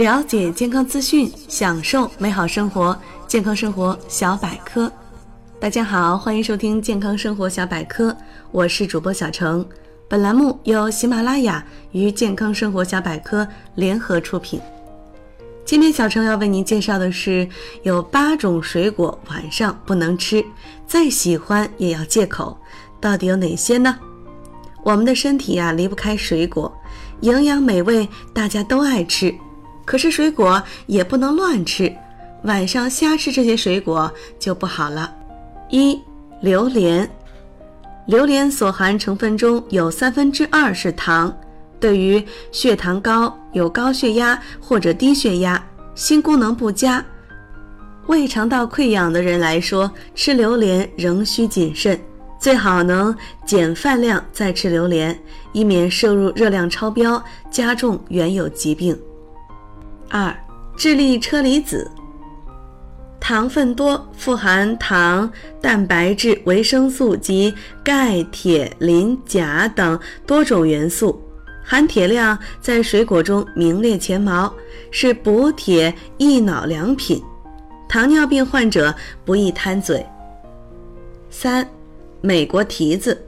了解健康资讯，享受美好生活。健康生活小百科，大家好，欢迎收听健康生活小百科，我是主播小程。本栏目由喜马拉雅与健康生活小百科联合出品。今天小程要为您介绍的是，有八种水果晚上不能吃，再喜欢也要戒口，到底有哪些呢？我们的身体呀离不开水果，营养美味，大家都爱吃。可是水果也不能乱吃，晚上瞎吃这些水果就不好了。一、榴莲，榴莲所含成分中有三分之二是糖，对于血糖高、有高血压或者低血压、心功能不佳、胃肠道溃疡的人来说，吃榴莲仍需谨慎。最好能减饭量再吃榴莲，以免摄入热量超标，加重原有疾病。二、智利车厘子，糖分多，富含糖、蛋白质、维生素及钙、铁、磷、钾等多种元素，含铁量在水果中名列前茅，是补铁益脑良品，糖尿病患者不宜贪嘴。三。美国提子，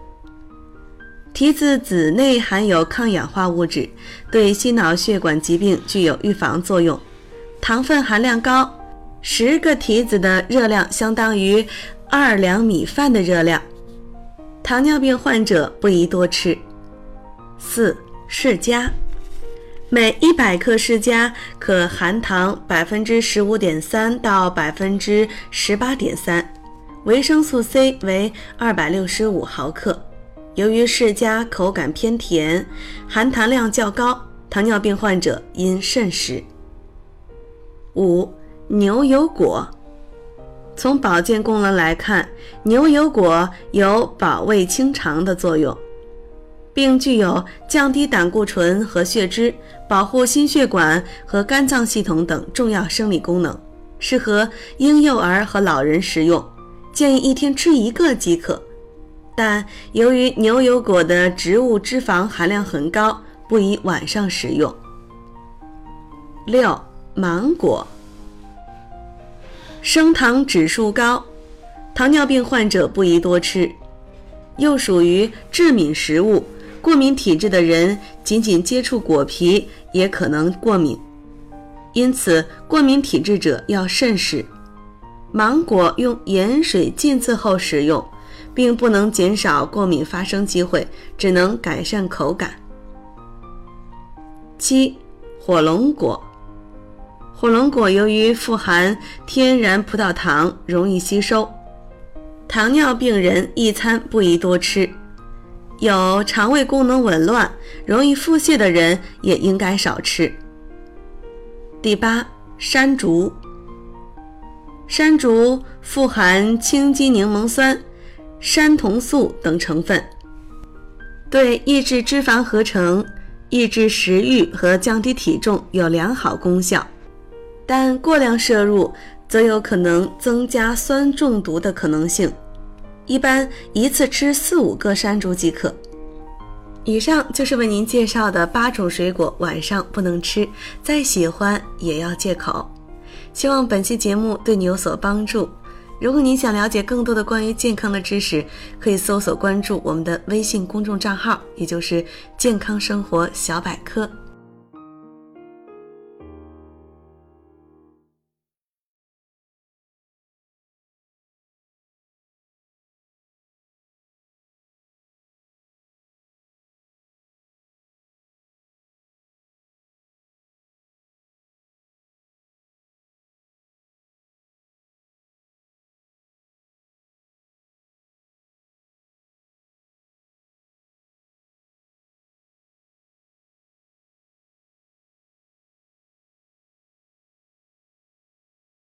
提子籽内含有抗氧化物质，对心脑血管疾病具有预防作用。糖分含量高，十个提子的热量相当于二两米饭的热量，糖尿病患者不宜多吃。四释迦，每一百克释迦可含糖百分之十五点三到百分之十八点三。维生素 C 为二百六十五毫克。由于释迦口感偏甜，含糖量较高，糖尿病患者应慎食。五、牛油果。从保健功能来看，牛油果有保胃清肠的作用，并具有降低胆固醇和血脂、保护心血管和肝脏系统等重要生理功能，适合婴幼儿和老人食用。建议一天吃一个即可，但由于牛油果的植物脂肪含量很高，不宜晚上食用。六、芒果，升糖指数高，糖尿病患者不宜多吃，又属于致敏食物，过敏体质的人仅仅接触果皮也可能过敏，因此过敏体质者要慎食。芒果用盐水浸渍后食用，并不能减少过敏发生机会，只能改善口感。七、火龙果。火龙果由于富含天然葡萄糖，容易吸收，糖尿病人一餐不宜多吃。有肠胃功能紊乱、容易腹泻的人也应该少吃。第八，山竹。山竹富含氢基柠檬酸、山酮素等成分，对抑制脂肪合成、抑制食欲和降低体重有良好功效，但过量摄入则有可能增加酸中毒的可能性。一般一次吃四五个山竹即可。以上就是为您介绍的八种水果晚上不能吃，再喜欢也要戒口。希望本期节目对你有所帮助。如果你想了解更多的关于健康的知识，可以搜索关注我们的微信公众账号，也就是“健康生活小百科”。